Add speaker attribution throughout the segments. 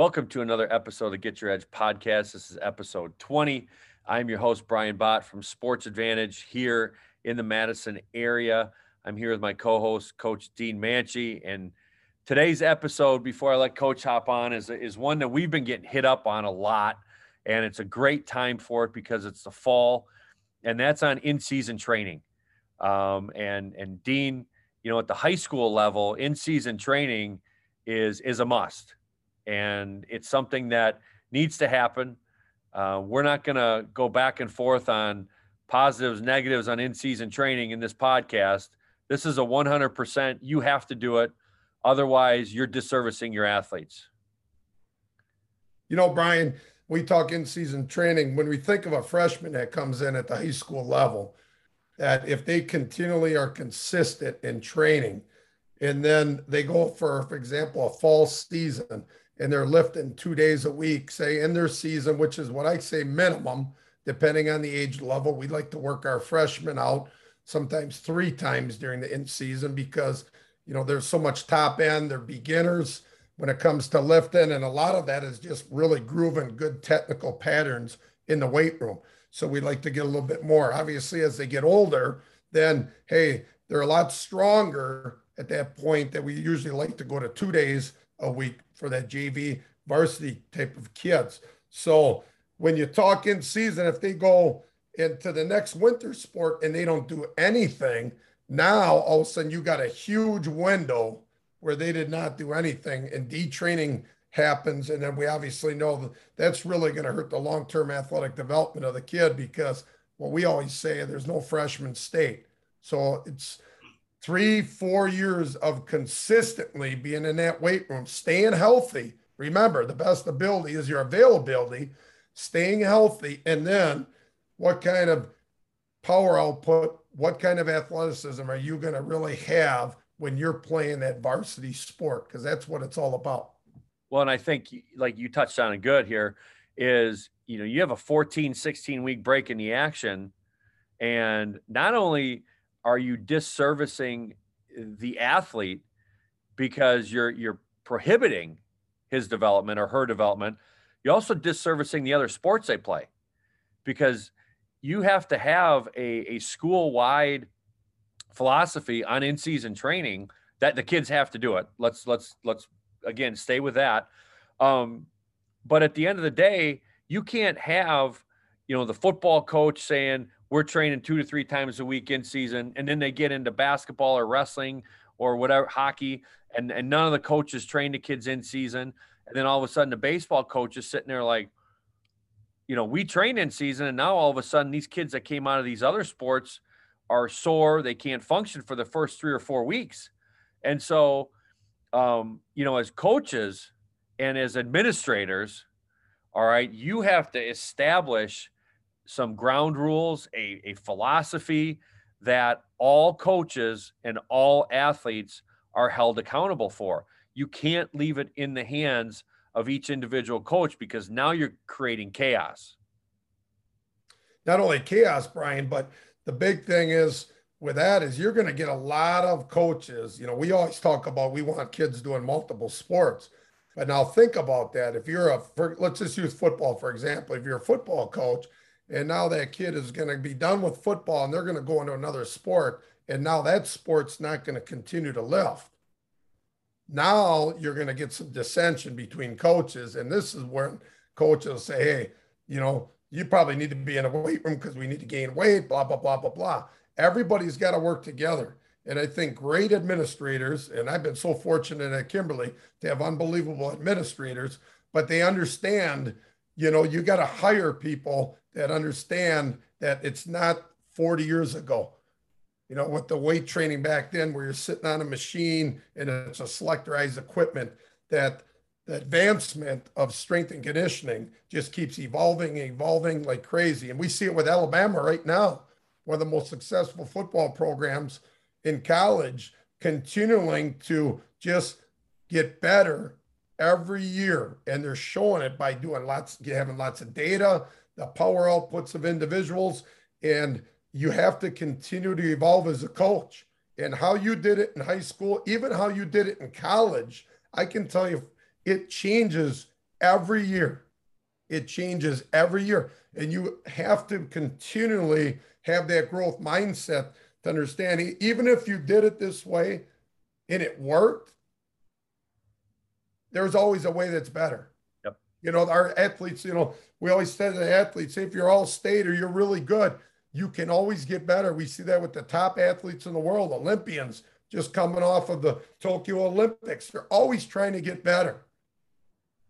Speaker 1: Welcome to another episode of Get Your Edge podcast. This is episode 20. I'm your host, Brian Bott from Sports Advantage here in the Madison area. I'm here with my co host, Coach Dean Manchi. And today's episode, before I let Coach hop on, is, is one that we've been getting hit up on a lot. And it's a great time for it because it's the fall, and that's on in season training. Um, and, and Dean, you know, at the high school level, in season training is, is a must and it's something that needs to happen. Uh, we're not going to go back and forth on positives, negatives on in season training in this podcast. This is a 100%. You have to do it. Otherwise, you're disservicing your athletes.
Speaker 2: You know, Brian, we talk in season training. When we think of a freshman that comes in at the high school level, that if they continually are consistent in training, and then they go for, for example, a fall season, and they're lifting two days a week, say in their season, which is what I say minimum, depending on the age level. We like to work our freshmen out sometimes three times during the in season because you know there's so much top end, they're beginners when it comes to lifting, and a lot of that is just really grooving good technical patterns in the weight room. So we like to get a little bit more. Obviously, as they get older, then hey, they're a lot stronger at that point that we usually like to go to two days a week for that JV varsity type of kids. So when you talk in season, if they go into the next winter sport and they don't do anything, now all of a sudden you got a huge window where they did not do anything and detraining happens. And then we obviously know that that's really going to hurt the long term athletic development of the kid because what we always say there's no freshman state. So it's three, four years of consistently being in that weight room, staying healthy. Remember, the best ability is your availability, staying healthy, and then what kind of power output, what kind of athleticism are you going to really have when you're playing that varsity sport? Because that's what it's all about.
Speaker 1: Well, and I think, like you touched on it good here, is you know, you have a 14, 16 week break in the action. And not only are you disservicing the athlete because you're you're prohibiting his development or her development? You're also disservicing the other sports they play because you have to have a, a school-wide philosophy on in-season training that the kids have to do it. Let's let's let's again stay with that. Um, but at the end of the day you can't have you know the football coach saying we're training two to three times a week in season, and then they get into basketball or wrestling or whatever hockey, and and none of the coaches train the kids in season, and then all of a sudden the baseball coach is sitting there like, you know, we train in season, and now all of a sudden these kids that came out of these other sports are sore, they can't function for the first three or four weeks, and so, um, you know, as coaches and as administrators, all right, you have to establish some ground rules, a, a philosophy that all coaches and all athletes are held accountable for. You can't leave it in the hands of each individual coach because now you're creating chaos.
Speaker 2: Not only chaos, Brian, but the big thing is with that is you're going to get a lot of coaches. You know, we always talk about we want kids doing multiple sports. But now think about that. If you're a, for, let's just use football, for example. If you're a football coach and now that kid is going to be done with football and they're going to go into another sport and now that sport's not going to continue to lift. Now you're going to get some dissension between coaches and this is where coaches say hey you know you probably need to be in a weight room because we need to gain weight blah blah blah blah blah. Everybody's got to work together. And i think great administrators and i've been so fortunate at kimberly to have unbelievable administrators but they understand you know you got to hire people that understand that it's not 40 years ago. You know, with the weight training back then, where you're sitting on a machine and it's a selectorized equipment, that the advancement of strength and conditioning just keeps evolving and evolving like crazy. And we see it with Alabama right now, one of the most successful football programs in college, continuing to just get better every year. And they're showing it by doing lots, having lots of data, the power outputs of individuals, and you have to continue to evolve as a coach. And how you did it in high school, even how you did it in college, I can tell you it changes every year. It changes every year. And you have to continually have that growth mindset to understand, even if you did it this way and it worked, there's always a way that's better. You know, our athletes, you know, we always say to the athletes, if you're all state or you're really good, you can always get better. We see that with the top athletes in the world, Olympians just coming off of the Tokyo Olympics. They're always trying to get better.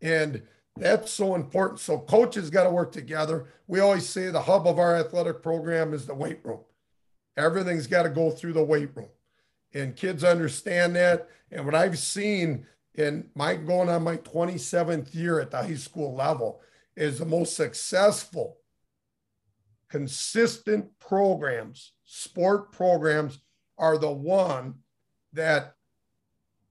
Speaker 2: And that's so important. So coaches got to work together. We always say the hub of our athletic program is the weight room. Everything's got to go through the weight room. And kids understand that. And what I've seen in my going on my 27th year at the high school level is the most successful, consistent programs, sport programs are the one that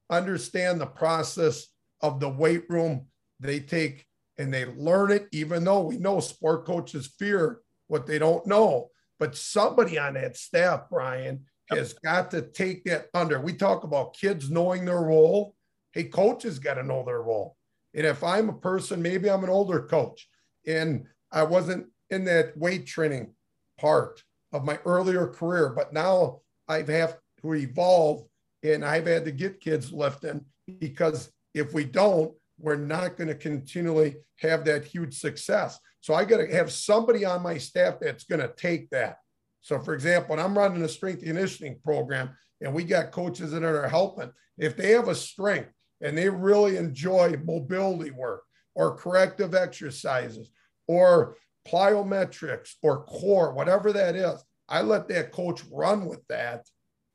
Speaker 2: understand the process of the weight room. They take and they learn it, even though we know sport coaches fear what they don't know. But somebody on that staff, Brian, has got to take that under. We talk about kids knowing their role. Hey, coaches got to know their role. And if I'm a person, maybe I'm an older coach and I wasn't in that weight training part of my earlier career, but now I've have to evolve and I've had to get kids lifting because if we don't, we're not going to continually have that huge success. So I got to have somebody on my staff that's going to take that. So, for example, when I'm running a strength conditioning program and we got coaches that are helping, if they have a strength and they really enjoy mobility work or corrective exercises or plyometrics or core, whatever that is, I let that coach run with that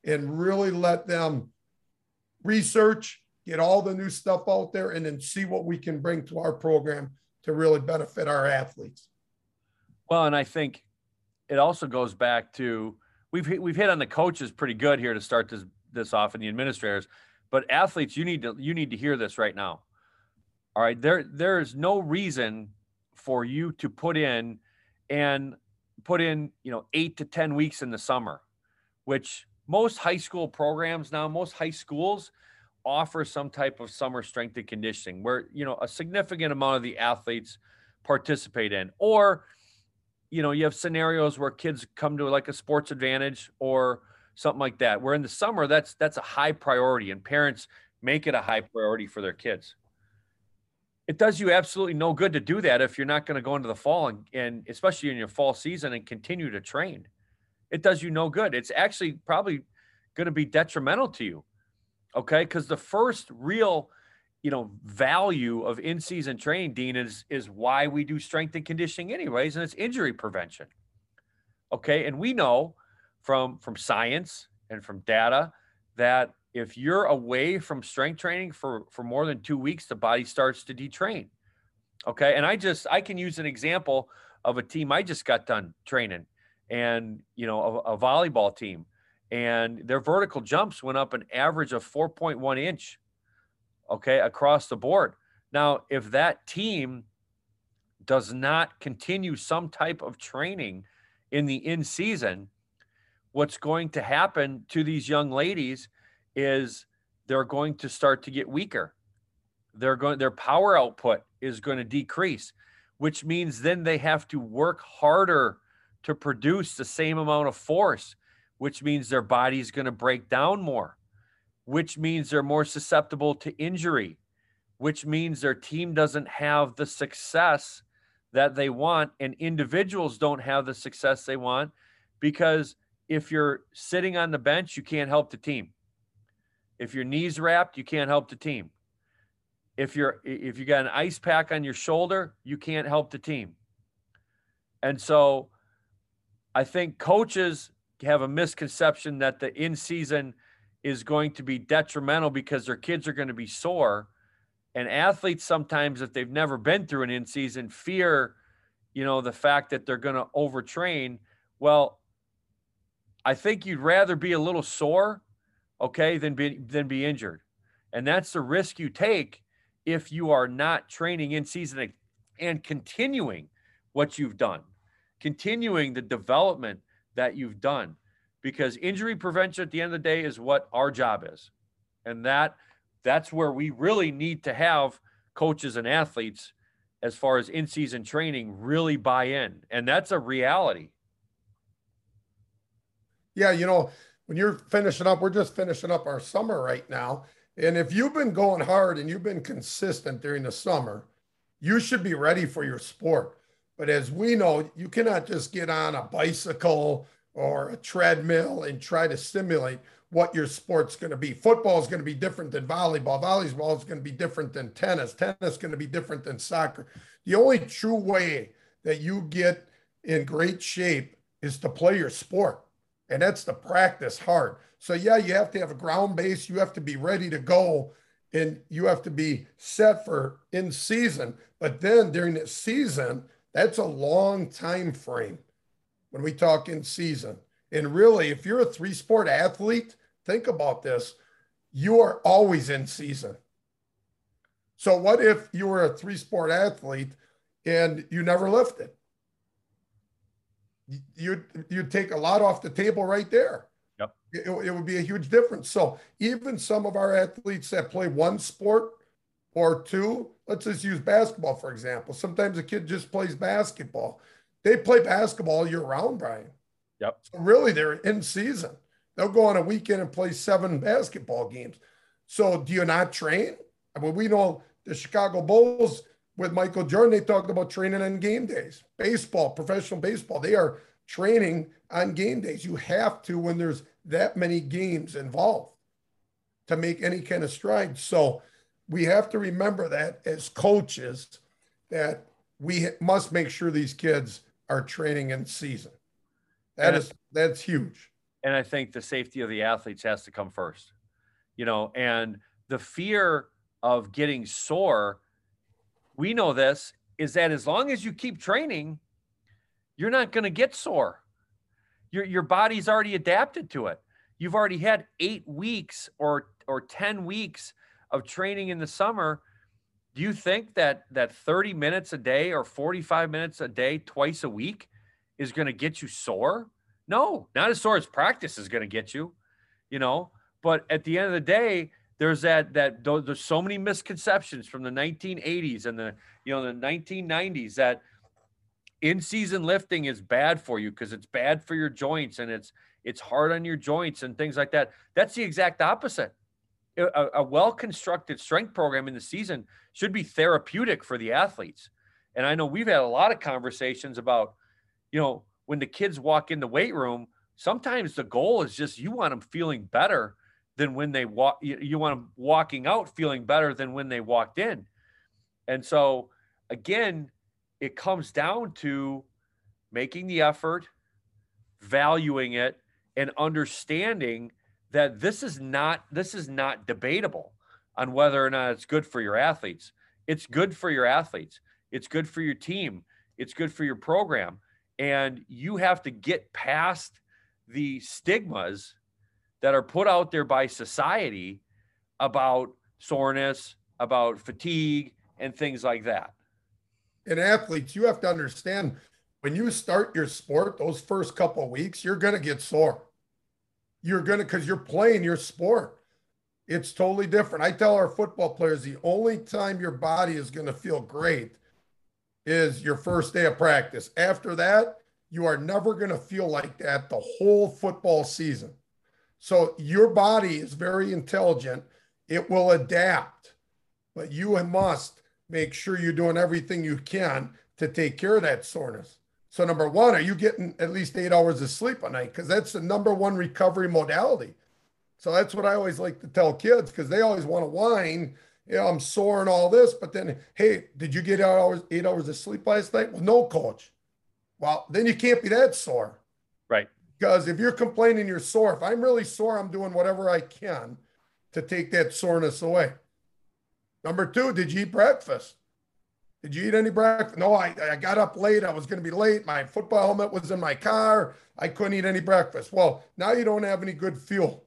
Speaker 2: and really let them research, get all the new stuff out there, and then see what we can bring to our program to really benefit our athletes.
Speaker 1: Well, and I think it also goes back to we've we've hit on the coaches pretty good here to start this this off and the administrators, but athletes, you need to you need to hear this right now. All right, there there is no reason for you to put in and put in you know eight to ten weeks in the summer, which most high school programs now, most high schools offer some type of summer strength and conditioning where, you know, a significant amount of the athletes participate in. Or, you know, you have scenarios where kids come to like a sports advantage or something like that. Where in the summer, that's that's a high priority and parents make it a high priority for their kids. It does you absolutely no good to do that if you're not going to go into the fall and, and especially in your fall season and continue to train it does you no good. It's actually probably going to be detrimental to you. Okay. Because the first real, you know, value of in season training, Dean, is, is why we do strength and conditioning, anyways, and it's injury prevention. Okay. And we know from, from science and from data that if you're away from strength training for, for more than two weeks, the body starts to detrain. Okay. And I just, I can use an example of a team I just got done training and you know a, a volleyball team and their vertical jumps went up an average of 4.1 inch okay across the board now if that team does not continue some type of training in the in season what's going to happen to these young ladies is they're going to start to get weaker. They're going their power output is going to decrease which means then they have to work harder to produce the same amount of force, which means their body is going to break down more, which means they're more susceptible to injury, which means their team doesn't have the success that they want, and individuals don't have the success they want because if you're sitting on the bench, you can't help the team. If your knees wrapped, you can't help the team. If you're if you got an ice pack on your shoulder, you can't help the team. And so I think coaches have a misconception that the in season is going to be detrimental because their kids are going to be sore. And athletes sometimes, if they've never been through an in season, fear, you know, the fact that they're going to overtrain. Well, I think you'd rather be a little sore, okay, than be than be injured. And that's the risk you take if you are not training in season and continuing what you've done continuing the development that you've done because injury prevention at the end of the day is what our job is. And that that's where we really need to have coaches and athletes as far as in-season training really buy in. And that's a reality
Speaker 2: yeah you know when you're finishing up we're just finishing up our summer right now and if you've been going hard and you've been consistent during the summer you should be ready for your sport but as we know you cannot just get on a bicycle or a treadmill and try to simulate what your sport's going to be. Football is going to be different than volleyball. Volleyball is going to be different than tennis. Tennis is going to be different than soccer. The only true way that you get in great shape is to play your sport. And that's the practice hard. So, yeah, you have to have a ground base. You have to be ready to go and you have to be set for in season. But then during the season, that's a long time frame when we talk in season. And really, if you're a three sport athlete, think about this. You are always in season. So, what if you were a three sport athlete and you never lifted? You'd, you'd take a lot off the table right there.
Speaker 1: Yep.
Speaker 2: It, it would be a huge difference. So, even some of our athletes that play one sport or two, let's just use basketball, for example. Sometimes a kid just plays basketball. They play basketball year round, Brian.
Speaker 1: Yep.
Speaker 2: So really, they're in season. They'll go on a weekend and play seven basketball games. So do you not train? I mean, we know the Chicago Bulls with Michael Jordan, they talked about training on game days. Baseball, professional baseball, they are training on game days. You have to when there's that many games involved to make any kind of stride. So we have to remember that as coaches that we must make sure these kids are training in season. That and is that's huge.
Speaker 1: And I think the safety of the athletes has to come first. You know, and the fear of getting sore, we know this is that as long as you keep training, you're not going to get sore. Your your body's already adapted to it. You've already had 8 weeks or or 10 weeks of training in the summer. Do you think that that 30 minutes a day or 45 minutes a day twice a week is going to get you sore. No, not as sore as practice is going to get you, you know. But at the end of the day, there's that that there's so many misconceptions from the 1980s and the you know the 1990s that in season lifting is bad for you because it's bad for your joints and it's it's hard on your joints and things like that. That's the exact opposite. A, a well constructed strength program in the season should be therapeutic for the athletes. And I know we've had a lot of conversations about you know, when the kids walk in the weight room, sometimes the goal is just you want them feeling better than when they walk. You, you want them walking out feeling better than when they walked in. And so, again, it comes down to making the effort, valuing it, and understanding that this is not this is not debatable on whether or not it's good for your athletes. It's good for your athletes. It's good for your team. It's good for your program and you have to get past the stigmas that are put out there by society about soreness, about fatigue, and things like that.
Speaker 2: And athletes, you have to understand when you start your sport, those first couple weeks, you're going to get sore. You're going to, because you're playing your sport. It's totally different. I tell our football players the only time your body is going to feel great is your first day of practice. After that, you are never going to feel like that the whole football season. So your body is very intelligent. It will adapt, but you must make sure you're doing everything you can to take care of that soreness. So, number one, are you getting at least eight hours of sleep a night? Because that's the number one recovery modality. So, that's what I always like to tell kids because they always want to whine you know, I'm sore and all this, but then, hey, did you get eight hours, eight hours of sleep last night? Well, no, coach. Well, then you can't be that sore.
Speaker 1: Right.
Speaker 2: Because if you're complaining you're sore, if I'm really sore, I'm doing whatever I can to take that soreness away. Number two, did you eat breakfast? Did you eat any breakfast? No, I, I got up late. I was going to be late. My football helmet was in my car. I couldn't eat any breakfast. Well, now you don't have any good fuel.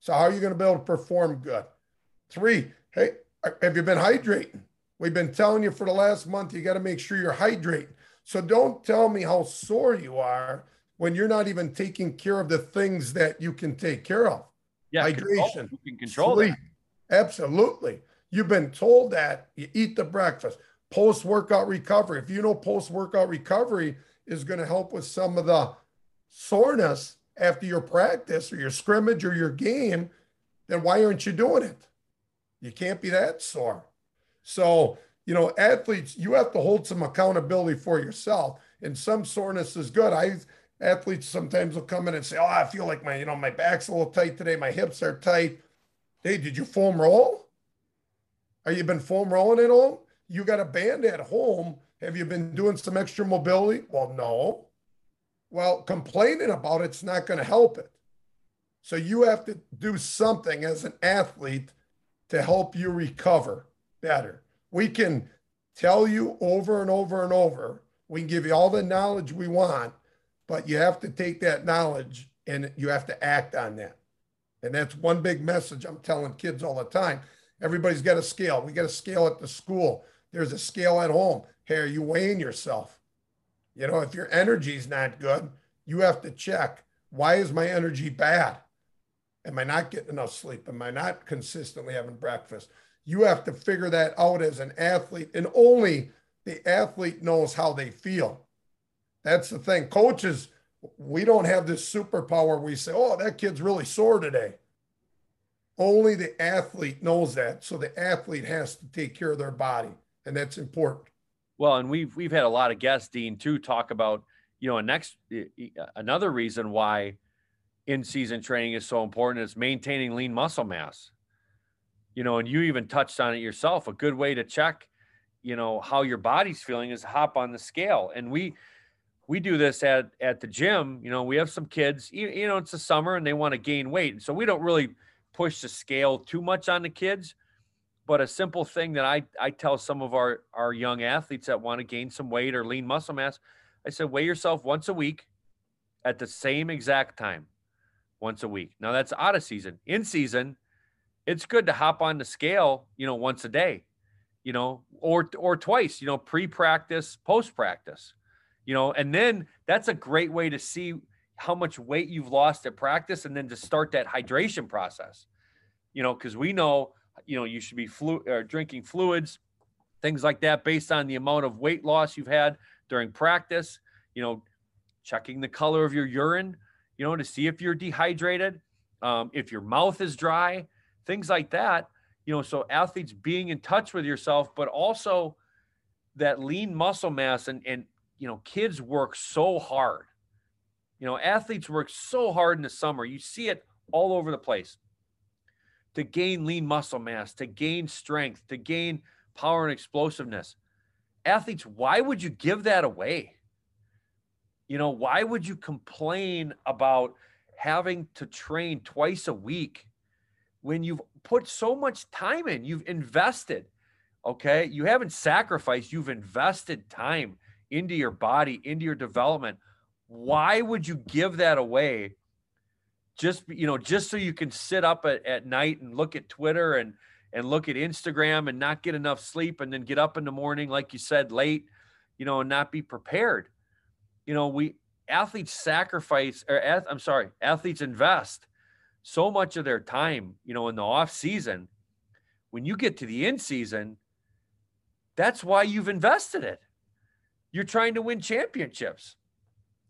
Speaker 2: So, how are you going to be able to perform good? Three, hey, have you been hydrating? We've been telling you for the last month, you got to make sure you're hydrating. So don't tell me how sore you are when you're not even taking care of the things that you can take care of.
Speaker 1: Yeah, hydration, control, you can control
Speaker 2: sleep. That. Absolutely. You've been told that you eat the breakfast, post workout recovery. If you know post workout recovery is going to help with some of the soreness after your practice or your scrimmage or your game, then why aren't you doing it? You can't be that sore. So, you know, athletes, you have to hold some accountability for yourself. And some soreness is good. I athletes sometimes will come in and say, Oh, I feel like my, you know, my back's a little tight today, my hips are tight. Hey, did you foam roll? Are you been foam rolling at home? You got a band at home. Have you been doing some extra mobility? Well, no. Well, complaining about it's not going to help it. So you have to do something as an athlete to help you recover better. We can tell you over and over and over. We can give you all the knowledge we want, but you have to take that knowledge and you have to act on that. And that's one big message I'm telling kids all the time. Everybody's got a scale. We got a scale at the school. There's a scale at home. Hey, are you weighing yourself? You know, if your energy's not good, you have to check why is my energy bad? Am I not getting enough sleep? Am I not consistently having breakfast? You have to figure that out as an athlete, and only the athlete knows how they feel. That's the thing. Coaches, we don't have this superpower. We say, oh, that kid's really sore today. Only the athlete knows that. So the athlete has to take care of their body, and that's important.
Speaker 1: Well, and we've we've had a lot of guests, Dean, too, talk about you know, a next another reason why in-season training is so important is maintaining lean muscle mass. You know, and you even touched on it yourself. A good way to check, you know, how your body's feeling is hop on the scale. And we we do this at at the gym. You know, we have some kids. You, you know, it's the summer and they want to gain weight, And so we don't really push the scale too much on the kids. But a simple thing that I I tell some of our our young athletes that want to gain some weight or lean muscle mass I said, weigh yourself once a week at the same exact time, once a week. Now that's out of season. In season, it's good to hop on the scale, you know, once a day, you know, or or twice, you know, pre-practice, post-practice, you know, and then that's a great way to see how much weight you've lost at practice, and then to start that hydration process, you know, because we know, you know, you should be flu- or drinking fluids, things like that, based on the amount of weight loss you've had during practice, you know, checking the color of your urine, you know, to see if you're dehydrated, um, if your mouth is dry, things like that. You know, so athletes being in touch with yourself, but also that lean muscle mass and and you know, kids work so hard. You know, athletes work so hard in the summer. You see it all over the place to gain lean muscle mass, to gain strength, to gain power and explosiveness athletes, why would you give that away? You know, why would you complain about having to train twice a week when you've put so much time in? You've invested, okay? You haven't sacrificed, you've invested time into your body, into your development. Why would you give that away? Just you know, just so you can sit up at, at night and look at Twitter and and look at Instagram and not get enough sleep and then get up in the morning, like you said, late, you know, and not be prepared. You know, we athletes sacrifice, or I'm sorry, athletes invest so much of their time, you know, in the off season. When you get to the in season, that's why you've invested it. You're trying to win championships.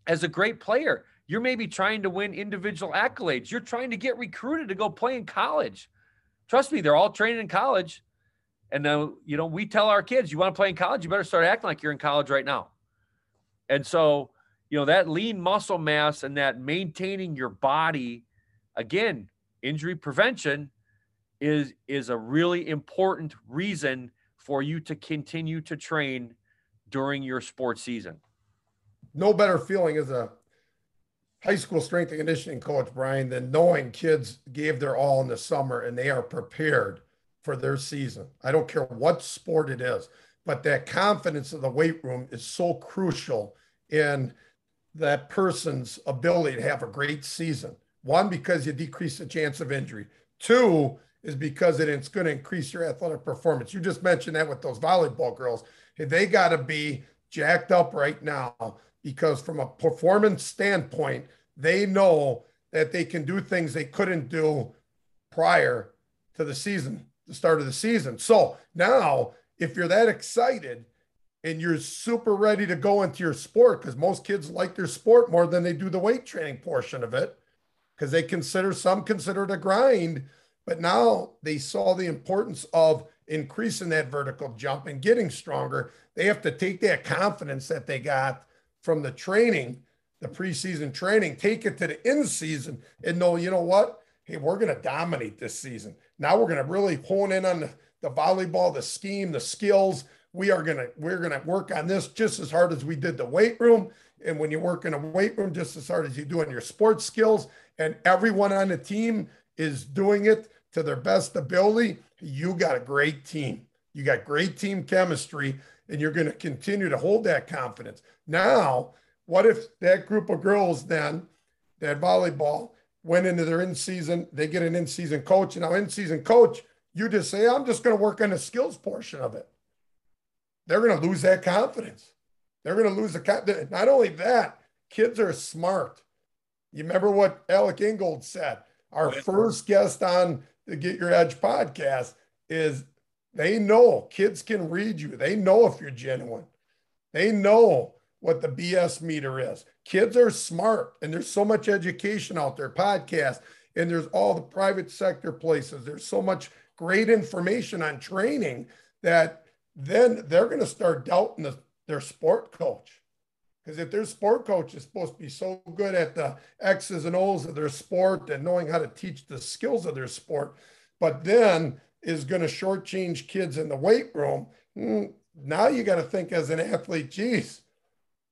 Speaker 1: As a great player, you're maybe trying to win individual accolades. You're trying to get recruited to go play in college Trust me, they're all training in college. And then, you know, we tell our kids, you want to play in college, you better start acting like you're in college right now. And so, you know, that lean muscle mass and that maintaining your body, again, injury prevention is is a really important reason for you to continue to train during your sports season.
Speaker 2: No better feeling as a high school strength and conditioning coach, Brian, than knowing kids gave their all in the summer and they are prepared for their season. I don't care what sport it is, but that confidence of the weight room is so crucial in that person's ability to have a great season. One, because you decrease the chance of injury. Two, is because it's going to increase your athletic performance. You just mentioned that with those volleyball girls. They got to be jacked up right now because from a performance standpoint, they know that they can do things they couldn't do prior to the season the start of the season. So now, if you're that excited and you're super ready to go into your sport, because most kids like their sport more than they do the weight training portion of it, because they consider some consider it a grind, but now they saw the importance of increasing that vertical jump and getting stronger. They have to take that confidence that they got from the training, the preseason training, take it to the in season and know, you know what? Hey, we're going to dominate this season. Now we're going to really hone in on the, the volleyball, the scheme, the skills. We are going to, we're going to work on this just as hard as we did the weight room. And when you work in a weight room, just as hard as you do on your sports skills, and everyone on the team is doing it to their best ability, you got a great team. You got great team chemistry, and you're going to continue to hold that confidence. Now, what if that group of girls then, that volleyball, went into their in season, they get an in season coach. And now, in season coach, you just say, I'm just going to work on the skills portion of it. They're going to lose that confidence. They're going to lose the, not only that, kids are smart. You remember what Alec Ingold said? Our first guest on the Get Your Edge podcast is they know kids can read you. They know if you're genuine. They know what the BS meter is. Kids are smart, and there's so much education out there, podcasts, and there's all the private sector places. There's so much great information on training that then they're going to start doubting the, their sport coach. Because if their sport coach is supposed to be so good at the X's and O's of their sport and knowing how to teach the skills of their sport, but then is going to shortchange kids in the weight room, hmm, now you got to think as an athlete, geez,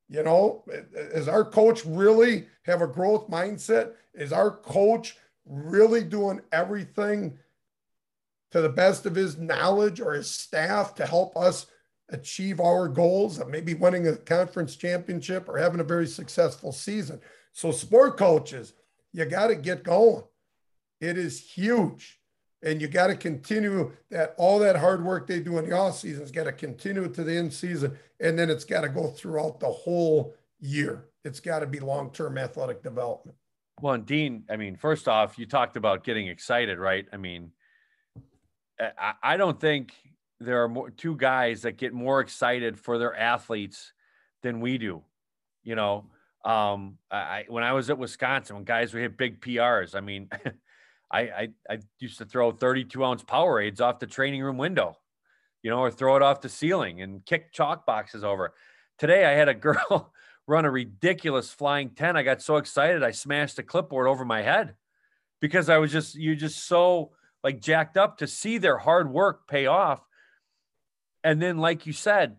Speaker 2: you know, is our coach really have a growth mindset? Is our coach really doing everything to the best of his knowledge or his staff to help us achieve our goals of maybe winning a conference championship or having a very successful season. So, sport coaches, you got to get going. It is huge. And you got to continue that all that hard work they do in the off season has got to continue to the end season. And then it's got to go throughout the whole year. It's got to be long term athletic development.
Speaker 1: Well, and Dean, I mean, first off, you talked about getting excited, right? I mean, I, I don't think there are more, two guys that get more excited for their athletes than we do. You know, um, I when I was at Wisconsin, when guys would hit big PRs, I mean, I, I I used to throw 32 ounce Powerades off the training room window, you know, or throw it off the ceiling and kick chalk boxes over. Today, I had a girl run a ridiculous flying 10. I got so excited, I smashed a clipboard over my head because I was just you just so like jacked up to see their hard work pay off and then, like you said,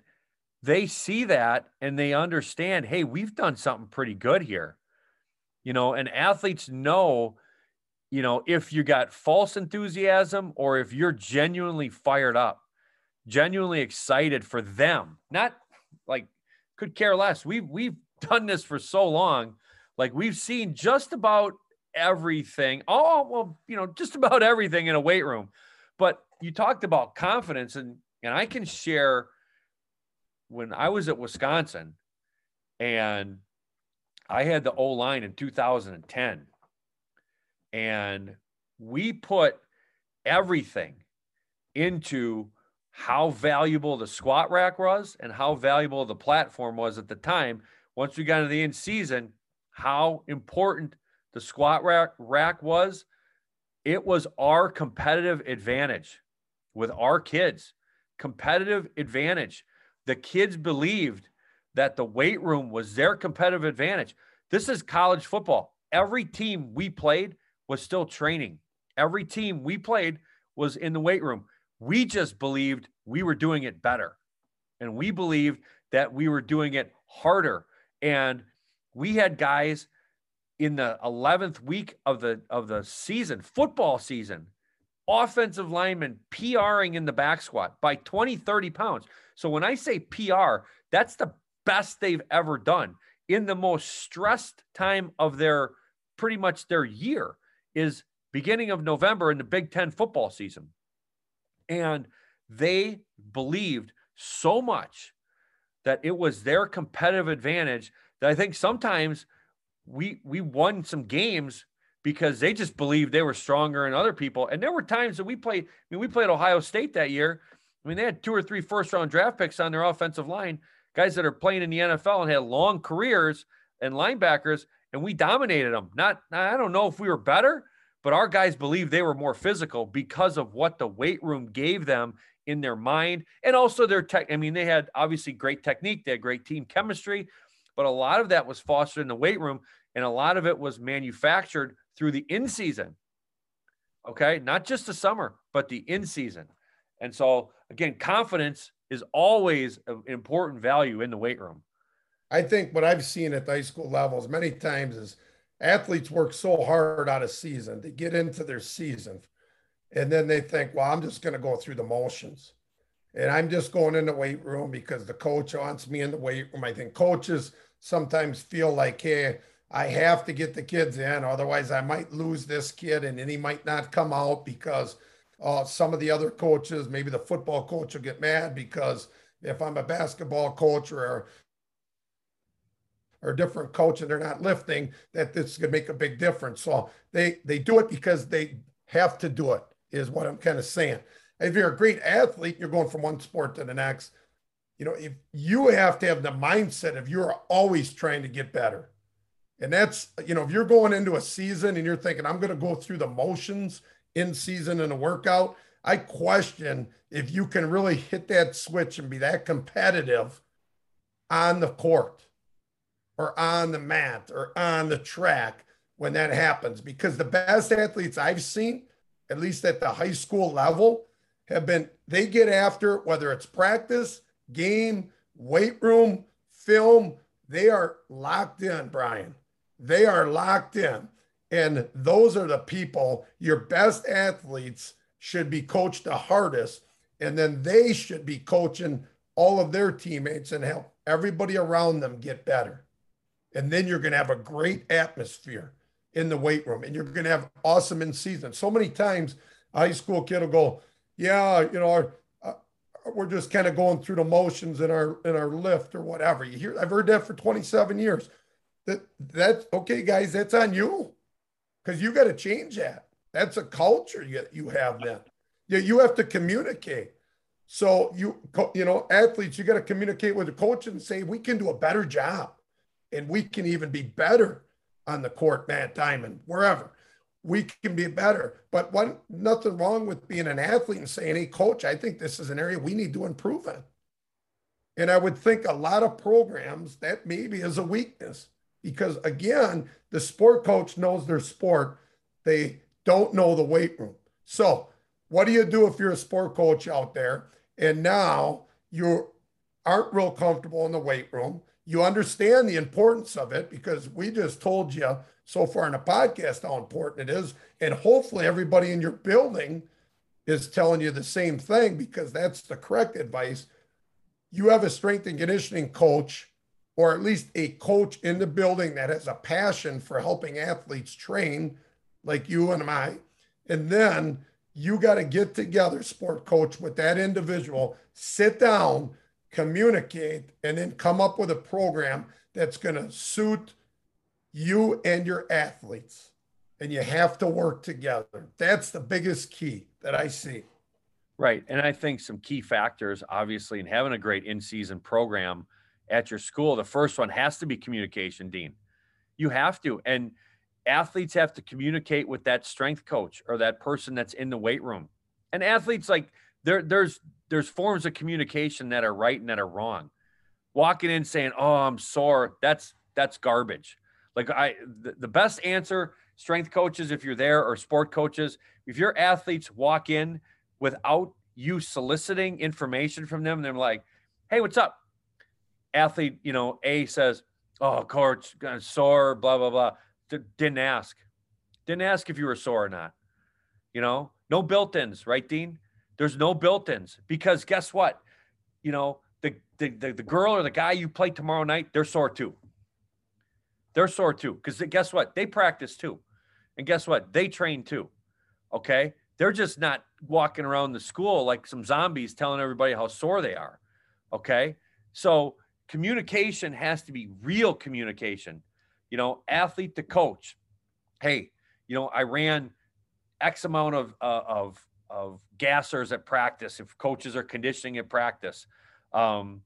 Speaker 1: they see that and they understand, hey, we've done something pretty good here. You know, and athletes know, you know, if you got false enthusiasm or if you're genuinely fired up, genuinely excited for them, not like could care less. We've we've done this for so long. Like we've seen just about everything. Oh, well, you know, just about everything in a weight room. But you talked about confidence and and I can share when I was at Wisconsin and I had the O line in 2010, and we put everything into how valuable the squat rack was and how valuable the platform was at the time. Once we got into the end season, how important the squat rack, rack was. It was our competitive advantage with our kids competitive advantage. The kids believed that the weight room was their competitive advantage. This is college football. Every team we played was still training. Every team we played was in the weight room. We just believed we were doing it better. And we believed that we were doing it harder. And we had guys in the 11th week of the of the season, football season, offensive linemen PRing in the back squat by 20, 30 pounds. So when I say PR, that's the best they've ever done in the most stressed time of their pretty much their year is beginning of November in the Big 10 football season. And they believed so much that it was their competitive advantage that I think sometimes we we won some games because they just believed they were stronger than other people. And there were times that we played, I mean, we played Ohio State that year. I mean, they had two or three first round draft picks on their offensive line, guys that are playing in the NFL and had long careers and linebackers, and we dominated them. Not, I don't know if we were better, but our guys believed they were more physical because of what the weight room gave them in their mind and also their tech. I mean, they had obviously great technique, they had great team chemistry, but a lot of that was fostered in the weight room and a lot of it was manufactured through the in season. Okay. Not just the summer, but the in season. And so, again, confidence is always an important value in the weight room.
Speaker 2: I think what I've seen at the high school levels many times is athletes work so hard on a season to get into their season. And then they think, well, I'm just going to go through the motions. And I'm just going in the weight room because the coach wants me in the weight room. I think coaches sometimes feel like, hey, I have to get the kids in, otherwise I might lose this kid and then he might not come out because uh, some of the other coaches, maybe the football coach will get mad because if I'm a basketball coach or or a different coach and they're not lifting, that this could make a big difference. So they they do it because they have to do it, is what I'm kind of saying. If you're a great athlete, you're going from one sport to the next. You know, if you have to have the mindset of you're always trying to get better. And that's, you know, if you're going into a season and you're thinking, I'm going to go through the motions in season in a workout, I question if you can really hit that switch and be that competitive on the court or on the mat or on the track when that happens. Because the best athletes I've seen, at least at the high school level, have been they get after whether it's practice, game, weight room, film, they are locked in, Brian. They are locked in. And those are the people, your best athletes should be coached the hardest. And then they should be coaching all of their teammates and help everybody around them get better. And then you're going to have a great atmosphere in the weight room and you're going to have awesome in season. So many times, a high school kid will go, Yeah, you know, our, uh, we're just kind of going through the motions in our in our lift or whatever. You hear I've heard that for 27 years. That that's okay, guys, that's on you. Because you got to change that. That's a culture you, you have then. You, you have to communicate. So you you know, athletes, you got to communicate with the coach and say, we can do a better job and we can even be better on the court, mat Diamond, wherever. We can be better. But one nothing wrong with being an athlete and saying, hey, coach, I think this is an area we need to improve in. And I would think a lot of programs that maybe is a weakness because again, the sport coach knows their sport. They don't know the weight room. So, what do you do if you're a sport coach out there and now you aren't real comfortable in the weight room? you understand the importance of it because we just told you so far in the podcast how important it is. And hopefully, everybody in your building is telling you the same thing because that's the correct advice. You have a strength and conditioning coach, or at least a coach in the building that has a passion for helping athletes train, like you and I. And then you got to get together, sport coach, with that individual, sit down communicate, and then come up with a program that's going to suit you and your athletes. And you have to work together. That's the biggest key that I see.
Speaker 1: Right. And I think some key factors, obviously, in having a great in season program at your school, the first one has to be communication, Dean. You have to. And athletes have to communicate with that strength coach or that person that's in the weight room. And athletes, like, there, there's there's forms of communication that are right and that are wrong. Walking in saying, "Oh, I'm sore," that's that's garbage. Like I, the, the best answer, strength coaches, if you're there, or sport coaches, if your athletes walk in without you soliciting information from them, they're like, "Hey, what's up?" Athlete, you know, A says, "Oh, coach, sore," blah blah blah. D- didn't ask, didn't ask if you were sore or not. You know, no built-ins, right, Dean? There's no built-ins because guess what? You know, the, the the, the girl or the guy you play tomorrow night, they're sore too. They're sore too. Because guess what? They practice too. And guess what? They train too. Okay. They're just not walking around the school like some zombies telling everybody how sore they are. Okay. So communication has to be real communication. You know, athlete to coach. Hey, you know, I ran X amount of uh, of of gassers at practice. If coaches are conditioning at practice, um,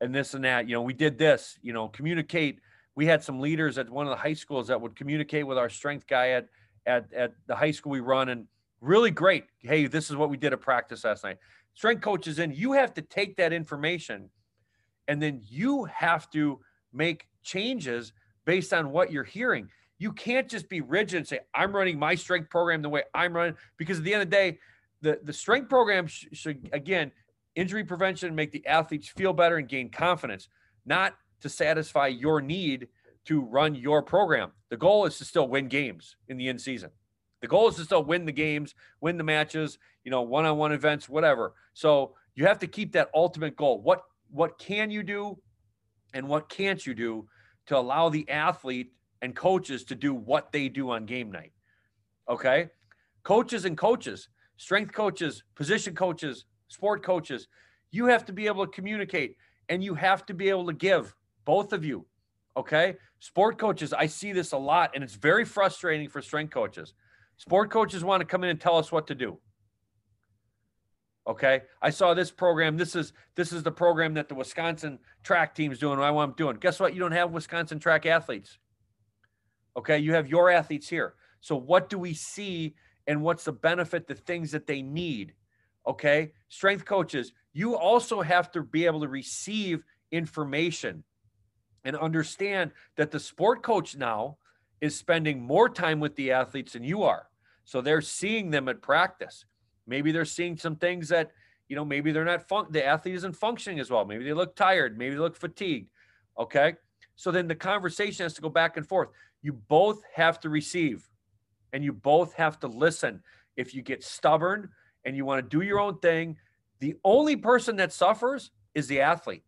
Speaker 1: and this and that, you know, we did this. You know, communicate. We had some leaders at one of the high schools that would communicate with our strength guy at at at the high school we run, and really great. Hey, this is what we did at practice last night. Strength coaches in. You have to take that information, and then you have to make changes based on what you're hearing. You can't just be rigid and say, I'm running my strength program the way I'm running, because at the end of the day, the, the strength program sh- should, again, injury prevention, make the athletes feel better and gain confidence, not to satisfy your need to run your program. The goal is to still win games in the end season. The goal is to still win the games, win the matches, you know, one-on-one events, whatever. So you have to keep that ultimate goal. What what can you do and what can't you do to allow the athlete and coaches to do what they do on game night. Okay. Coaches and coaches, strength coaches, position coaches, sport coaches, you have to be able to communicate and you have to be able to give, both of you. Okay. Sport coaches, I see this a lot and it's very frustrating for strength coaches. Sport coaches want to come in and tell us what to do. Okay. I saw this program. This is this is the program that the Wisconsin track team's doing. I want doing. Guess what? You don't have Wisconsin track athletes. Okay. You have your athletes here. So what do we see and what's the benefit, the things that they need? Okay. Strength coaches, you also have to be able to receive information and understand that the sport coach now is spending more time with the athletes than you are. So they're seeing them at practice. Maybe they're seeing some things that, you know, maybe they're not fun- the athlete isn't functioning as well. Maybe they look tired, maybe they look fatigued. Okay. So then the conversation has to go back and forth. You both have to receive and you both have to listen. If you get stubborn and you want to do your own thing, the only person that suffers is the athlete.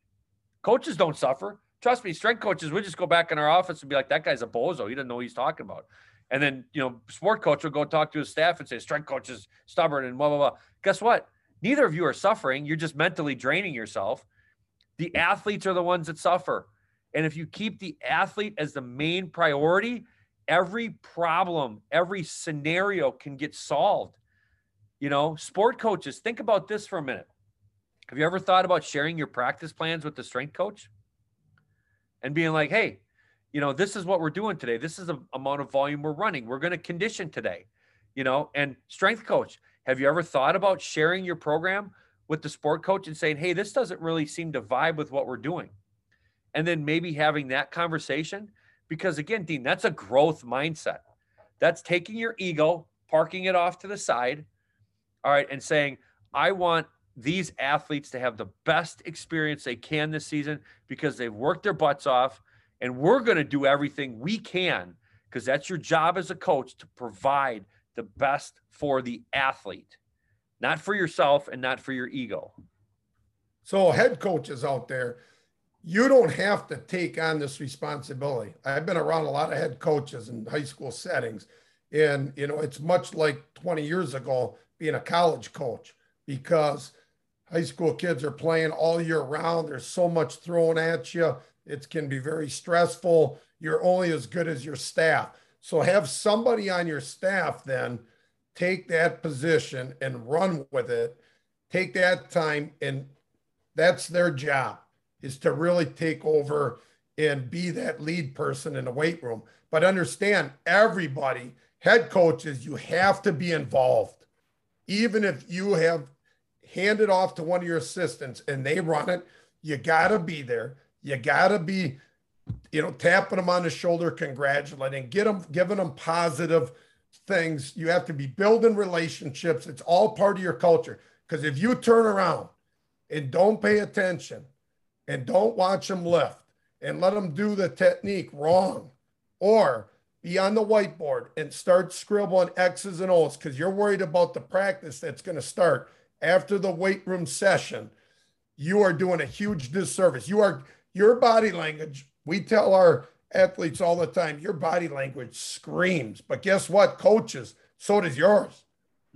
Speaker 1: Coaches don't suffer. Trust me, strength coaches, we just go back in our office and be like, that guy's a bozo. He doesn't know what he's talking about. And then, you know, sport coach will go talk to his staff and say, strength coach is stubborn and blah, blah, blah. Guess what? Neither of you are suffering. You're just mentally draining yourself. The athletes are the ones that suffer. And if you keep the athlete as the main priority, every problem, every scenario can get solved. You know, sport coaches, think about this for a minute. Have you ever thought about sharing your practice plans with the strength coach and being like, hey, you know, this is what we're doing today. This is the amount of volume we're running. We're going to condition today, you know, and strength coach. Have you ever thought about sharing your program with the sport coach and saying, hey, this doesn't really seem to vibe with what we're doing? And then maybe having that conversation. Because again, Dean, that's a growth mindset. That's taking your ego, parking it off to the side, all right, and saying, I want these athletes to have the best experience they can this season because they've worked their butts off and we're going to do everything we can because that's your job as a coach to provide the best for the athlete, not for yourself and not for your ego.
Speaker 2: So, head coaches out there, you don't have to take on this responsibility. I've been around a lot of head coaches in high school settings, and you know, it's much like 20 years ago being a college coach because high school kids are playing all year round. There's so much thrown at you. It can be very stressful. You're only as good as your staff. So have somebody on your staff then take that position and run with it. Take that time and that's their job is to really take over and be that lead person in the weight room. But understand everybody, head coaches, you have to be involved. Even if you have handed off to one of your assistants and they run it, you got to be there. You got to be, you know, tapping them on the shoulder, congratulating, get them, giving them positive things. You have to be building relationships. It's all part of your culture. Because if you turn around and don't pay attention and don't watch them lift and let them do the technique wrong, or be on the whiteboard and start scribbling X's and O's because you're worried about the practice that's going to start after the weight room session, you are doing a huge disservice. You are your body language, we tell our athletes all the time, your body language screams. But guess what, coaches? So does yours.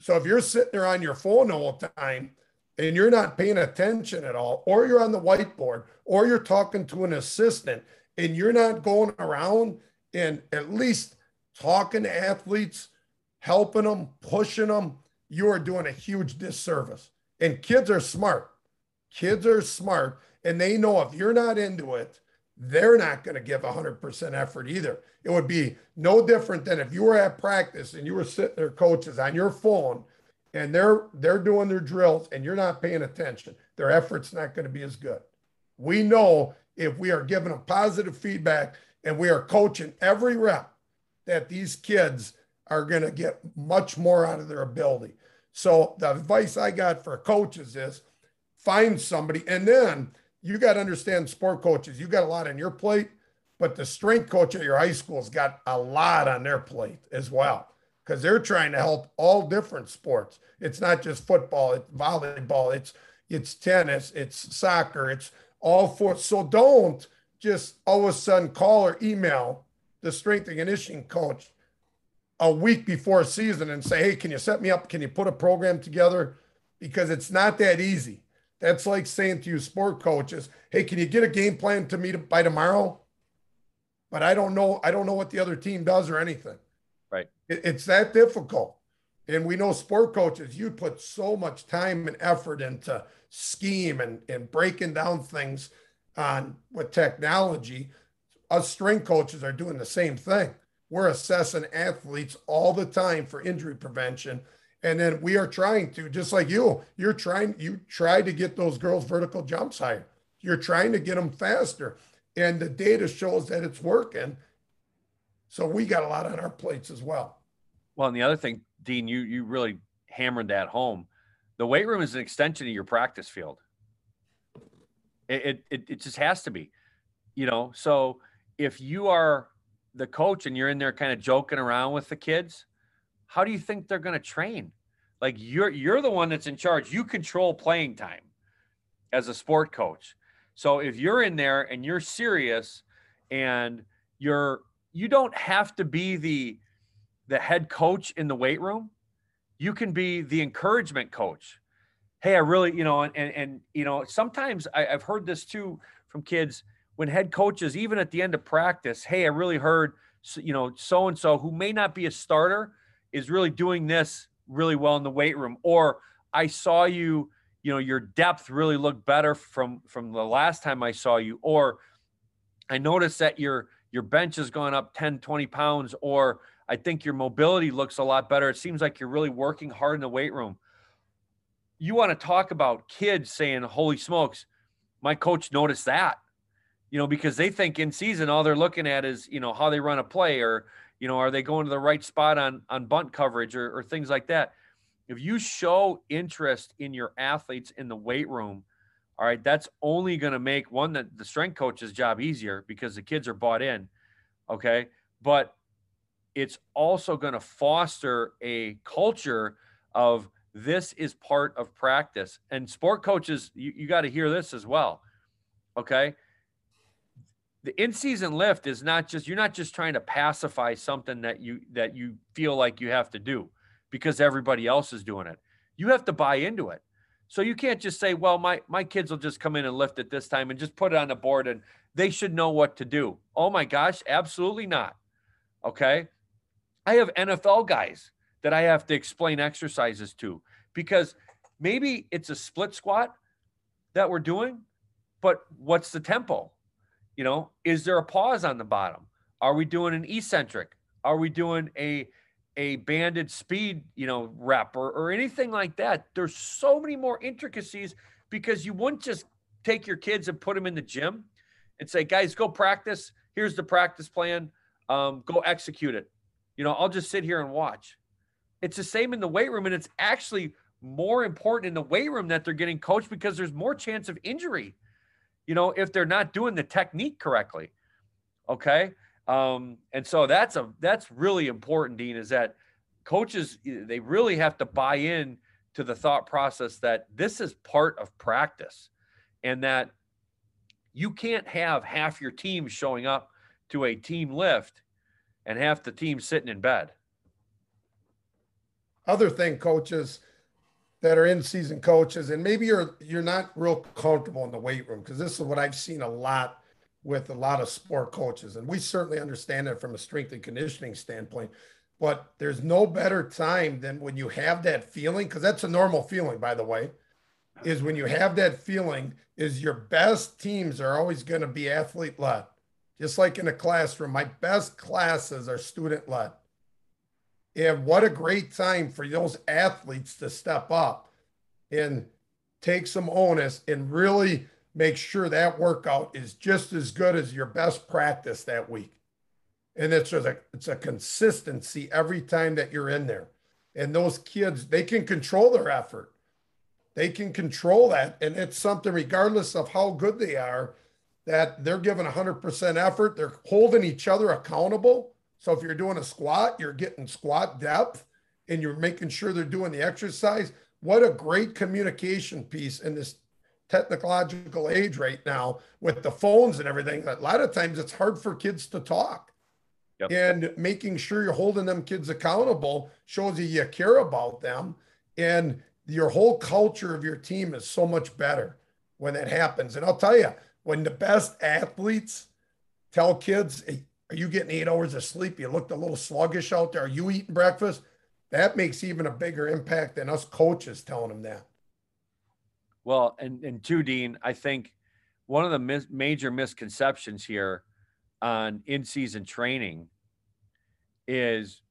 Speaker 2: So if you're sitting there on your phone all the time and you're not paying attention at all, or you're on the whiteboard, or you're talking to an assistant and you're not going around and at least talking to athletes helping them, pushing them, you are doing a huge disservice. And kids are smart. Kids are smart and they know if you're not into it, they're not going to give 100% effort either. It would be no different than if you were at practice and you were sitting there coaches on your phone and they're they're doing their drills and you're not paying attention. Their effort's not going to be as good. We know if we are giving them positive feedback and we are coaching every rep that these kids are going to get much more out of their ability. So the advice I got for coaches is find somebody and then you got to understand sport coaches, you got a lot on your plate, but the strength coach at your high school's got a lot on their plate as well because they're trying to help all different sports. It's not just football, it's volleyball, it's it's tennis, it's soccer, it's all four. So don't just all of a sudden call or email the strength and conditioning coach a week before a season and say, "Hey, can you set me up? Can you put a program together?" Because it's not that easy. That's like saying to you, sport coaches, hey, can you get a game plan to me by tomorrow? But I don't know. I don't know what the other team does or anything.
Speaker 1: Right.
Speaker 2: It, it's that difficult. And we know sport coaches, you put so much time and effort into scheme and, and breaking down things on with technology. Us strength coaches are doing the same thing. We're assessing athletes all the time for injury prevention and then we are trying to, just like you, you're trying, you try to get those girls' vertical jumps higher. You're trying to get them faster. And the data shows that it's working. So we got a lot on our plates as well.
Speaker 1: Well, and the other thing, Dean, you you really hammered that home. The weight room is an extension of your practice field. It, it, it just has to be, you know. So if you are the coach and you're in there kind of joking around with the kids, how do you think they're going to train? Like you're you're the one that's in charge. You control playing time as a sport coach. So if you're in there and you're serious and you're you don't have to be the the head coach in the weight room. You can be the encouragement coach. Hey, I really, you know, and and, you know, sometimes I, I've heard this too from kids when head coaches, even at the end of practice, hey, I really heard, you know, so and so who may not be a starter, is really doing this really well in the weight room or i saw you you know your depth really looked better from from the last time i saw you or i noticed that your your bench has gone up 10 20 pounds or i think your mobility looks a lot better. It seems like you're really working hard in the weight room. You want to talk about kids saying holy smokes my coach noticed that you know because they think in season all they're looking at is you know how they run a play or you know, are they going to the right spot on on bunt coverage or, or things like that? If you show interest in your athletes in the weight room, all right, that's only going to make one that the strength coach's job easier because the kids are bought in. Okay. But it's also going to foster a culture of this is part of practice. And sport coaches, you, you got to hear this as well. Okay the in-season lift is not just you're not just trying to pacify something that you that you feel like you have to do because everybody else is doing it. You have to buy into it. So you can't just say, "Well, my my kids will just come in and lift it this time and just put it on the board and they should know what to do." Oh my gosh, absolutely not. Okay? I have NFL guys that I have to explain exercises to because maybe it's a split squat that we're doing, but what's the tempo? You know, is there a pause on the bottom? Are we doing an eccentric? Are we doing a a banded speed, you know, rep or, or anything like that? There's so many more intricacies because you wouldn't just take your kids and put them in the gym and say, guys, go practice. Here's the practice plan. Um, go execute it. You know, I'll just sit here and watch. It's the same in the weight room, and it's actually more important in the weight room that they're getting coached because there's more chance of injury you know, if they're not doing the technique correctly. Okay. Um, and so that's a that's really important, Dean, is that coaches they really have to buy in to the thought process that this is part of practice and that you can't have half your team showing up to a team lift and half the team sitting in bed.
Speaker 2: Other thing, coaches, that are in season coaches and maybe you're you're not real comfortable in the weight room because this is what I've seen a lot with a lot of sport coaches and we certainly understand it from a strength and conditioning standpoint But there's no better time than when you have that feeling, because that's a normal feeling, by the way, is when you have that feeling, is your best teams are always going to be athlete led. Just like in a classroom, my best classes are student led. And what a great time for those athletes to step up and take some onus and really make sure that workout is just as good as your best practice that week. And it's a it's a consistency every time that you're in there. And those kids, they can control their effort. They can control that. And it's something, regardless of how good they are, that they're giving 100% effort. They're holding each other accountable. So if you're doing a squat, you're getting squat depth and you're making sure they're doing the exercise. What a great communication piece in this technological age right now with the phones and everything. A lot of times it's hard for kids to talk. Yep. And making sure you're holding them kids accountable shows you you care about them. And your whole culture of your team is so much better when that happens. And I'll tell you, when the best athletes tell kids, Are you getting eight hours of sleep? You looked a little sluggish out there. Are you eating breakfast? That makes even a bigger impact than us coaches telling them that.
Speaker 1: Well, and and two, Dean, I think one of the mis- major misconceptions here on in-season training is,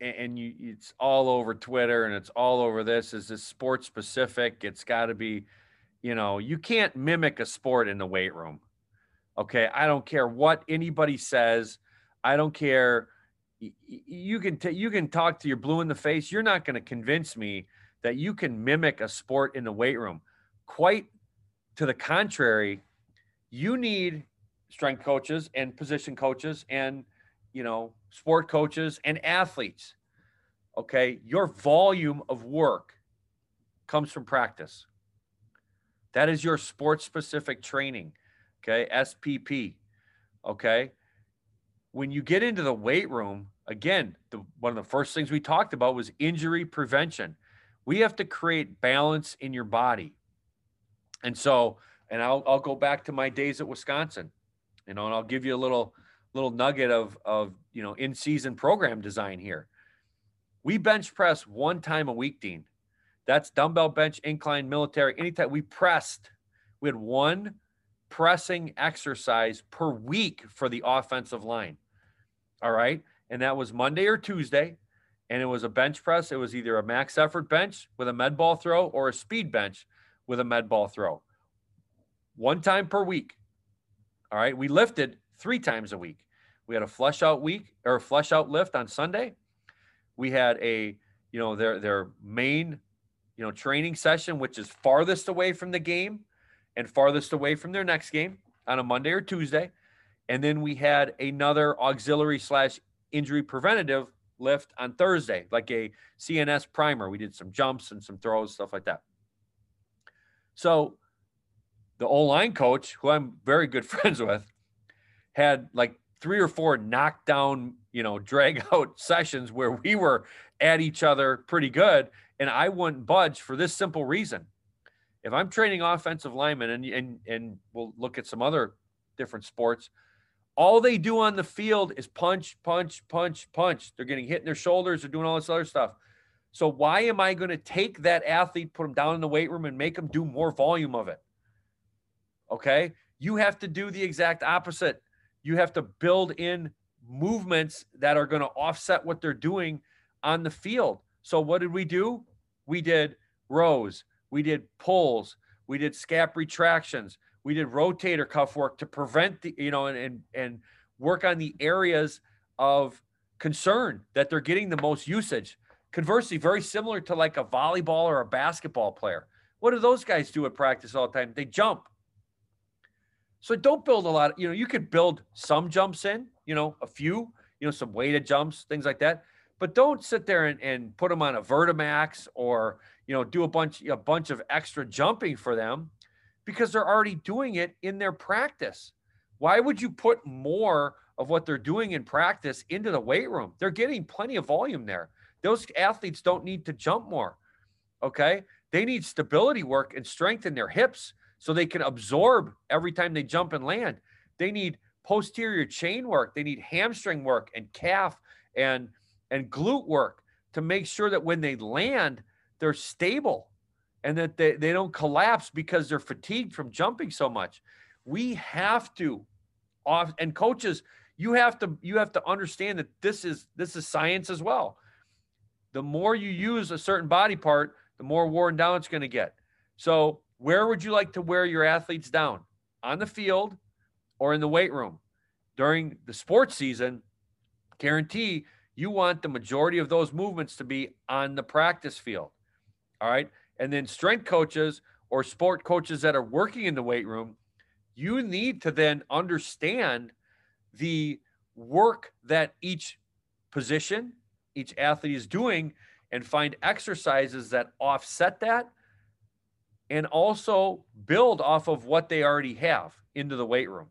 Speaker 1: and you, it's all over Twitter and it's all over this. Is this sport specific? It's got to be, you know, you can't mimic a sport in the weight room. Okay, I don't care what anybody says. I don't care. You can t- you can talk to your blue in the face. You're not going to convince me that you can mimic a sport in the weight room. Quite to the contrary, you need strength coaches and position coaches and you know sport coaches and athletes. Okay, your volume of work comes from practice. That is your sports specific training. Okay, SPP. Okay. When you get into the weight room, again, the, one of the first things we talked about was injury prevention. We have to create balance in your body. And so, and I'll I'll go back to my days at Wisconsin, you know, and I'll give you a little little nugget of of you know in season program design here. We bench press one time a week, Dean. That's dumbbell bench, incline, military, anytime we pressed. We had one pressing exercise per week for the offensive line. All right. And that was Monday or Tuesday. And it was a bench press. It was either a max effort bench with a med ball throw or a speed bench with a med ball throw. One time per week. All right. We lifted three times a week. We had a flush out week or flush out lift on Sunday. We had a, you know, their their main, you know, training session, which is farthest away from the game and farthest away from their next game on a Monday or Tuesday. And then we had another auxiliary slash injury preventative lift on Thursday, like a CNS primer. We did some jumps and some throws, stuff like that. So the O line coach, who I'm very good friends with, had like three or four knockdown, you know, drag out sessions where we were at each other pretty good. And I wouldn't budge for this simple reason. If I'm training offensive linemen and, and, and we'll look at some other different sports, all they do on the field is punch, punch, punch, punch. They're getting hit in their shoulders. They're doing all this other stuff. So why am I going to take that athlete, put them down in the weight room, and make them do more volume of it? Okay, you have to do the exact opposite. You have to build in movements that are going to offset what they're doing on the field. So what did we do? We did rows, we did pulls, we did scap retractions, we did rotator cuff work to prevent the, you know, and and, and work on the areas of concern that they're getting the most usage. Conversely, very similar to like a volleyball or a basketball player. What do those guys do at practice all the time? They jump. So don't build a lot. Of, you know, you could build some jumps in, you know, a few, you know, some weighted jumps, things like that. But don't sit there and, and put them on a Vertimax or, you know, do a bunch a bunch of extra jumping for them because they're already doing it in their practice. Why would you put more of what they're doing in practice into the weight room? They're getting plenty of volume there. Those athletes don't need to jump more. Okay. They need stability work and strength in their hips so they can absorb every time they jump and land. They need posterior chain work. They need hamstring work and calf and and glute work to make sure that when they land, they're stable and that they, they don't collapse because they're fatigued from jumping so much. We have to off and coaches, you have to you have to understand that this is this is science as well. The more you use a certain body part, the more worn down it's going to get. So, where would you like to wear your athletes down? On the field or in the weight room? During the sports season, guarantee you want the majority of those movements to be on the practice field. All right. And then strength coaches or sport coaches that are working in the weight room, you need to then understand the work that each position, each athlete is doing, and find exercises that offset that and also build off of what they already have into the weight room.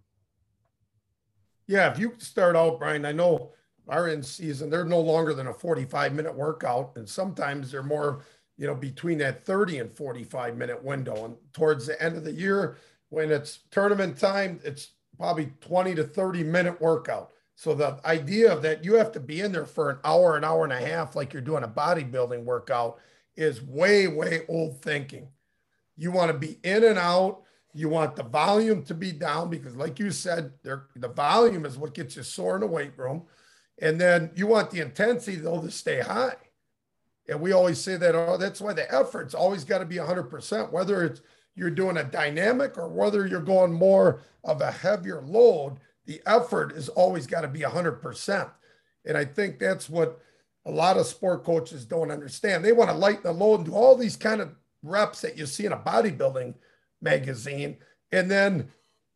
Speaker 2: Yeah, if you start out, Brian, I know our in season, they're no longer than a 45 minute workout, and sometimes they're more, you know, between that 30 and 45 minute window. And towards the end of the year, when it's tournament time, it's probably 20 to 30 minute workout. So the idea of that you have to be in there for an hour, an hour and a half, like you're doing a bodybuilding workout, is way, way old thinking. You want to be in and out. You want the volume to be down because, like you said, the volume is what gets you sore in the weight room. And then you want the intensity though to stay high. And we always say that oh, that's why the effort's always got to be 100%, whether it's you're doing a dynamic or whether you're going more of a heavier load, the effort is always got to be 100%. And I think that's what a lot of sport coaches don't understand. They want to lighten the load and do all these kind of reps that you see in a bodybuilding magazine. And then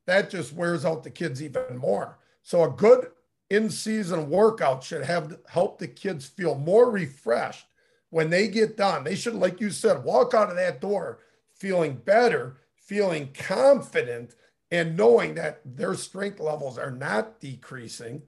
Speaker 2: that just wears out the kids even more. So a good in-season workout should have help the kids feel more refreshed when they get done. They should, like you said, walk out of that door feeling better, feeling confident, and knowing that their strength levels are not decreasing.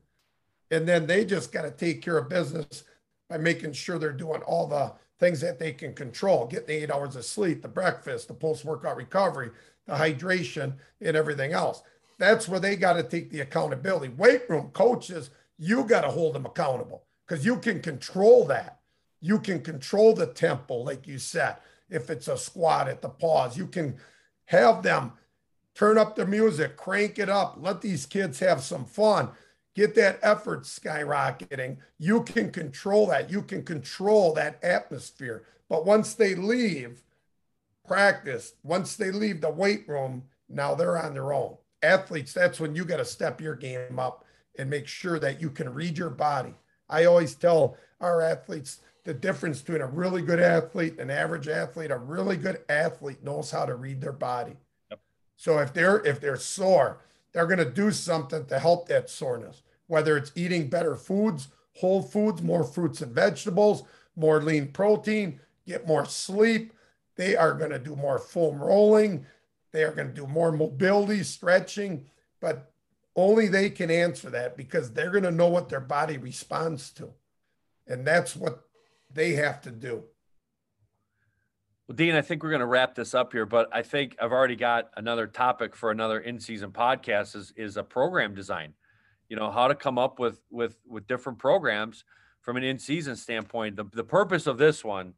Speaker 2: And then they just got to take care of business by making sure they're doing all the things that they can control, getting the eight hours of sleep, the breakfast, the post workout recovery, the hydration, and everything else. That's where they got to take the accountability. Weight room coaches, you got to hold them accountable because you can control that. You can control the tempo, like you said. If it's a squat at the pause, you can have them turn up the music, crank it up, let these kids have some fun get that effort skyrocketing, you can control that. You can control that atmosphere. But once they leave practice, once they leave the weight room, now they're on their own. Athletes, that's when you got to step your game up and make sure that you can read your body. I always tell our athletes the difference between a really good athlete, an average athlete, a really good athlete knows how to read their body. Yep. So if they're if they're sore, they're going to do something to help that soreness whether it's eating better foods, whole foods, more fruits and vegetables, more lean protein, get more sleep. They are going to do more foam rolling. They are going to do more mobility, stretching, but only they can answer that because they're going to know what their body responds to. And that's what they have to do.
Speaker 1: Well, Dean, I think we're going to wrap this up here, but I think I've already got another topic for another in-season podcast is, is a program design you know how to come up with with with different programs from an in-season standpoint the, the purpose of this one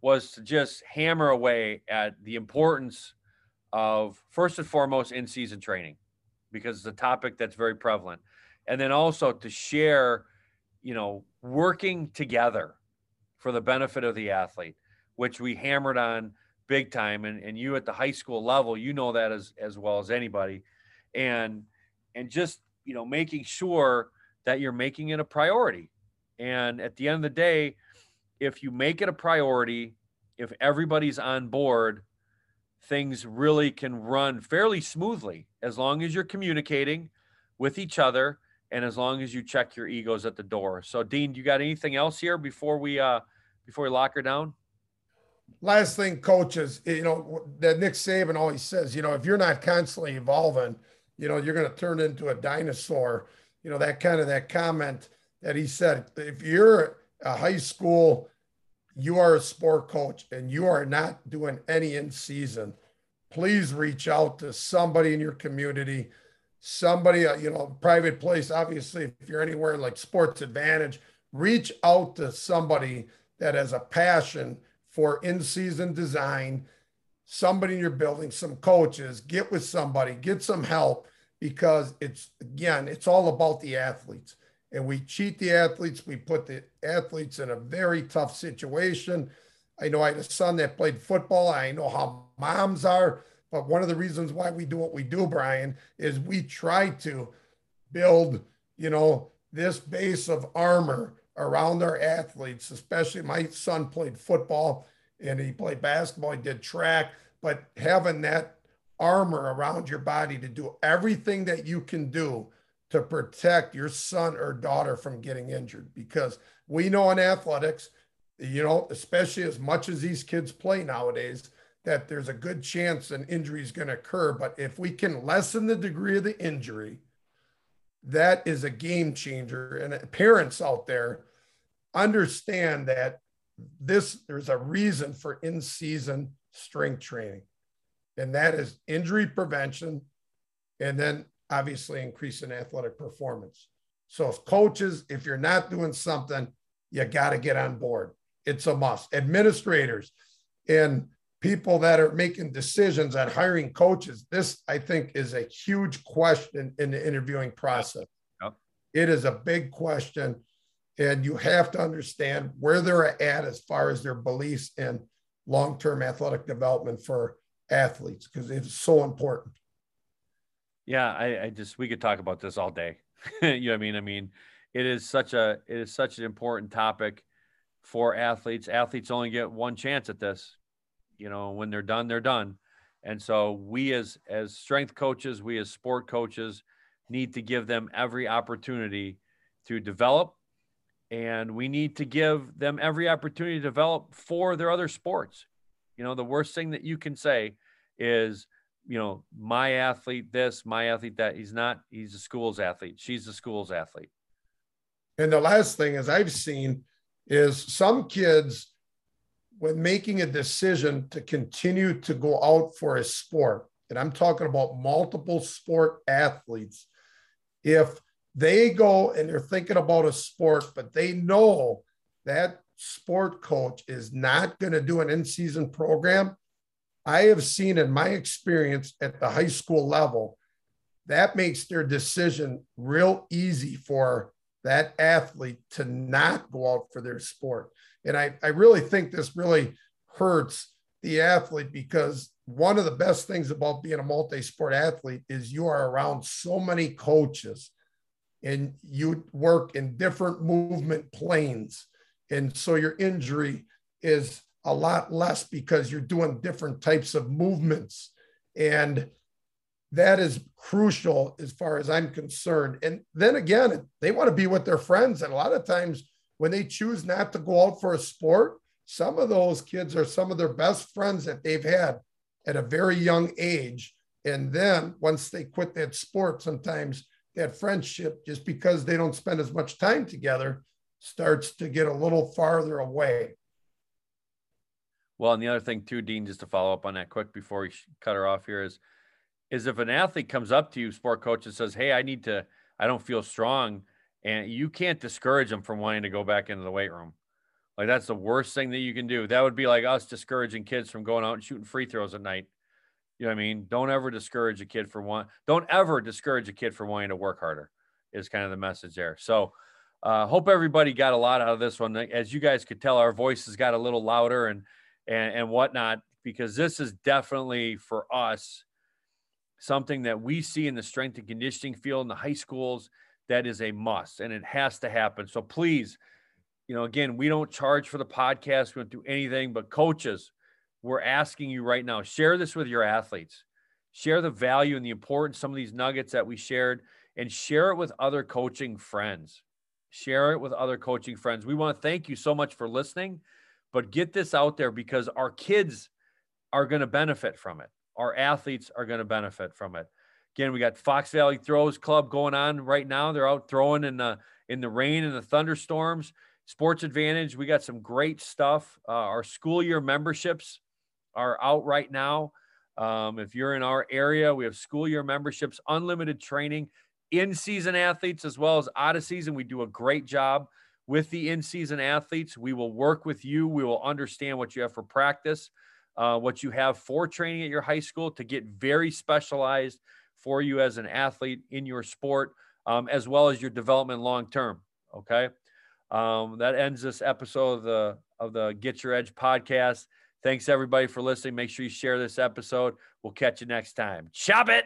Speaker 1: was to just hammer away at the importance of first and foremost in-season training because it's a topic that's very prevalent. And then also to share you know working together for the benefit of the athlete which we hammered on big time. And, and you at the high school level you know that as as well as anybody. And and just you know, making sure that you're making it a priority. And at the end of the day, if you make it a priority, if everybody's on board, things really can run fairly smoothly as long as you're communicating with each other and as long as you check your egos at the door. So Dean, you got anything else here before we uh before we lock her down?
Speaker 2: Last thing, coaches, you know, that Nick Saban always says, you know, if you're not constantly evolving, you know, you're going to turn into a dinosaur. You know, that kind of that comment that he said. If you're a high school, you are a sport coach and you are not doing any in season, please reach out to somebody in your community, somebody, uh, you know, private place. Obviously, if you're anywhere like Sports Advantage, reach out to somebody that has a passion for in season design, somebody in your building, some coaches, get with somebody, get some help because it's, again, it's all about the athletes. And we cheat the athletes. We put the athletes in a very tough situation. I know I had a son that played football. I know how moms are. But one of the reasons why we do what we do, Brian, is we try to build, you know, this base of armor around our athletes, especially my son played football and he played basketball, he did track, but having that armor around your body to do everything that you can do to protect your son or daughter from getting injured because we know in athletics, you know, especially as much as these kids play nowadays, that there's a good chance an injury is going to occur. But if we can lessen the degree of the injury, that is a game changer. And parents out there understand that this there's a reason for in-season strength training, and that is injury prevention, and then obviously increase in athletic performance. So, if coaches, if you're not doing something, you got to get on board. It's a must. Administrators and people that are making decisions on hiring coaches, this I think is a huge question in the interviewing process. Yep. It is a big question. And you have to understand where they're at as far as their beliefs in long term athletic development for athletes because it's so important.
Speaker 1: Yeah, I, I, just we could talk about this all day. you know what I mean? I mean, it is such a it is such an important topic for athletes. Athletes only get one chance at this you know when they're done they're done and so we as as strength coaches we as sport coaches need to give them every opportunity to develop and we need to give them every opportunity to develop for their other sports you know the worst thing that you can say is you know my athlete this my athlete that. He's not he's a school's athlete. She's a school's athlete.
Speaker 2: And the last thing is i've seen is some kids when making a decision to continue to go out for a sport, and I'm talking about multiple sport athletes, if they go and they're thinking about a sport, but they know that sport coach is not going to do an in season program, I have seen in my experience at the high school level, that makes their decision real easy for that athlete to not go out for their sport. And I, I really think this really hurts the athlete because one of the best things about being a multi sport athlete is you are around so many coaches and you work in different movement planes. And so your injury is a lot less because you're doing different types of movements. And that is crucial as far as I'm concerned. And then again, they want to be with their friends. And a lot of times when they choose not to go out for a sport, some of those kids are some of their best friends that they've had at a very young age. And then once they quit that sport, sometimes that friendship, just because they don't spend as much time together, starts to get a little farther away.
Speaker 1: Well, and the other thing too, Dean, just to follow up on that quick before we cut her off here is, is if an athlete comes up to you, sport coach, and says, "Hey, I need to, I don't feel strong," and you can't discourage them from wanting to go back into the weight room. Like that's the worst thing that you can do. That would be like us discouraging kids from going out and shooting free throws at night. You know what I mean? Don't ever discourage a kid for one. Don't ever discourage a kid for wanting to work harder. Is kind of the message there. So, uh, hope everybody got a lot out of this one. As you guys could tell, our voices got a little louder and and and whatnot because this is definitely for us something that we see in the strength and conditioning field in the high schools that is a must and it has to happen. So please, you know, again, we don't charge for the podcast, we don't do anything, but coaches, we're asking you right now, share this with your athletes. Share the value and the importance some of these nuggets that we shared and share it with other coaching friends. Share it with other coaching friends. We want to thank you so much for listening, but get this out there because our kids are going to benefit from it. Our athletes are going to benefit from it. Again, we got Fox Valley Throws Club going on right now. They're out throwing in the in the rain and the thunderstorms. Sports Advantage, we got some great stuff. Uh, our school year memberships are out right now. Um, if you're in our area, we have school year memberships, unlimited training, in season athletes as well as out of season. We do a great job with the in season athletes. We will work with you. We will understand what you have for practice, uh, what you have for training at your high school to get very specialized for you as an athlete in your sport, um, as well as your development long term. Okay. Um, that ends this episode of the of the Get Your Edge podcast. Thanks everybody for listening. Make sure you share this episode. We'll catch you next time. Chop it.